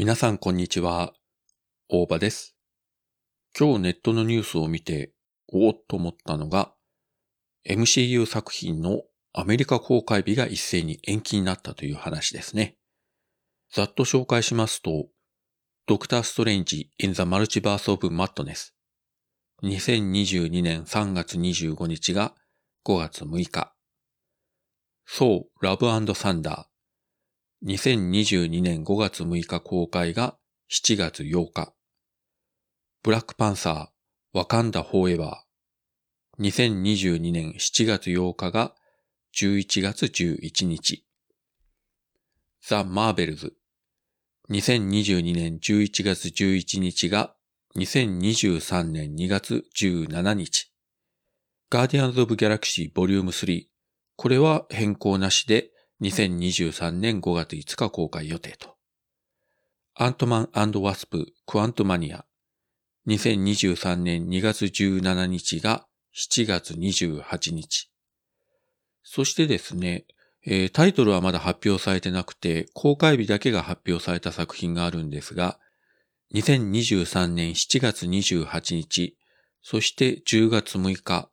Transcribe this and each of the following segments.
皆さんこんにちは。大場です。今日ネットのニュースを見て、おおっと思ったのが、MCU 作品のアメリカ公開日が一斉に延期になったという話ですね。ざっと紹介しますと、ドクター・ストレンジ・イン・ザ・マルチバース・オブ・マットネス。2022年3月25日が5月6日。そう、ラブサンダー。2022年5月6日公開が7月8日。ブラックパンサー、ワカンダ・フォーエバー。2022年7月8日が11月11日。ザ・マーベルズ。2022年11月11日が2023年2月17日。ガーディアンズ・オブ・ギャラクシーボリューム3。これは変更なしで2023年5月5日公開予定と。アントマンワスプクワントマニア2023年2月17日が7月28日。そしてですね、えー、タイトルはまだ発表されてなくて、公開日だけが発表された作品があるんですが、2023年7月28日、そして10月6日、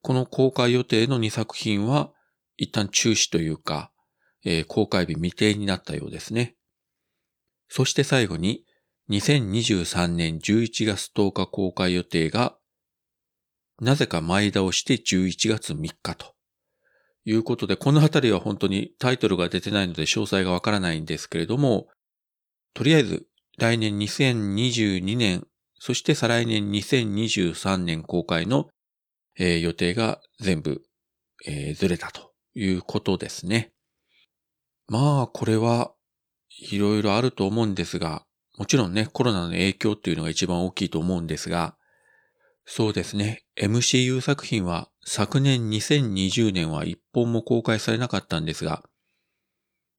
この公開予定の2作品は一旦中止というか、えー、公開日未定になったようですね。そして最後に、2023年11月10日公開予定が、なぜか前倒して11月3日ということで、このあたりは本当にタイトルが出てないので詳細がわからないんですけれども、とりあえず来年2022年、そして再来年2023年公開の、えー、予定が全部、えー、ずれたということですね。まあ、これはいろいろあると思うんですが、もちろんね、コロナの影響っていうのが一番大きいと思うんですが、そうですね、MCU 作品は昨年2020年は一本も公開されなかったんですが、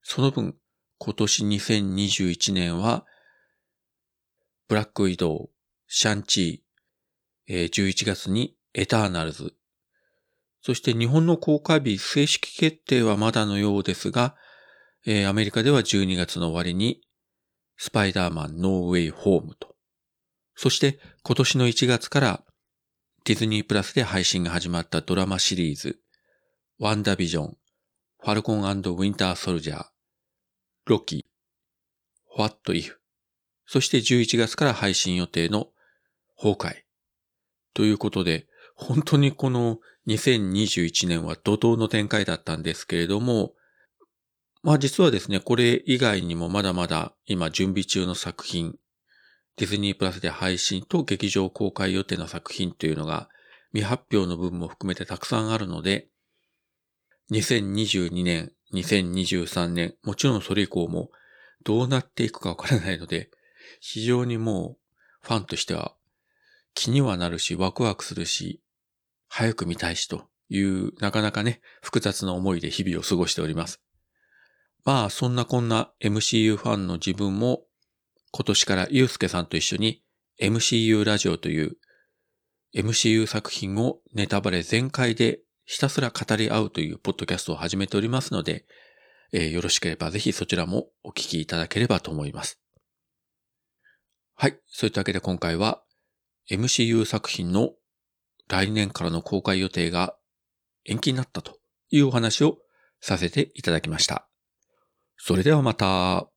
その分、今年2021年は、ブラックウィドウ、シャンチー、11月にエターナルズ、そして日本の公開日正式決定はまだのようですが、えー、アメリカでは12月の終わりに、スパイダーマンノーウェイホームと。そして今年の1月からディズニープラスで配信が始まったドラマシリーズ、ワンダビジョン、ファルコンウィンターソルジャー、ロキ、What If、そして11月から配信予定の崩壊。ということで、本当にこの2021年は怒涛の展開だったんですけれども、まあ実はですね、これ以外にもまだまだ今準備中の作品、ディズニープラスで配信と劇場公開予定の作品というのが未発表の部分も含めてたくさんあるので、2022年、2023年、もちろんそれ以降もどうなっていくかわからないので、非常にもうファンとしては気にはなるしワクワクするし、早く見たいしという、なかなかね、複雑な思いで日々を過ごしております。まあ、そんなこんな MCU ファンの自分も、今年からゆうすけさんと一緒に MCU ラジオという MCU 作品をネタバレ全開でひたすら語り合うというポッドキャストを始めておりますので、えー、よろしければぜひそちらもお聞きいただければと思います。はい。そういったわけで今回は MCU 作品の来年からの公開予定が延期になったというお話をさせていただきました。それではまた。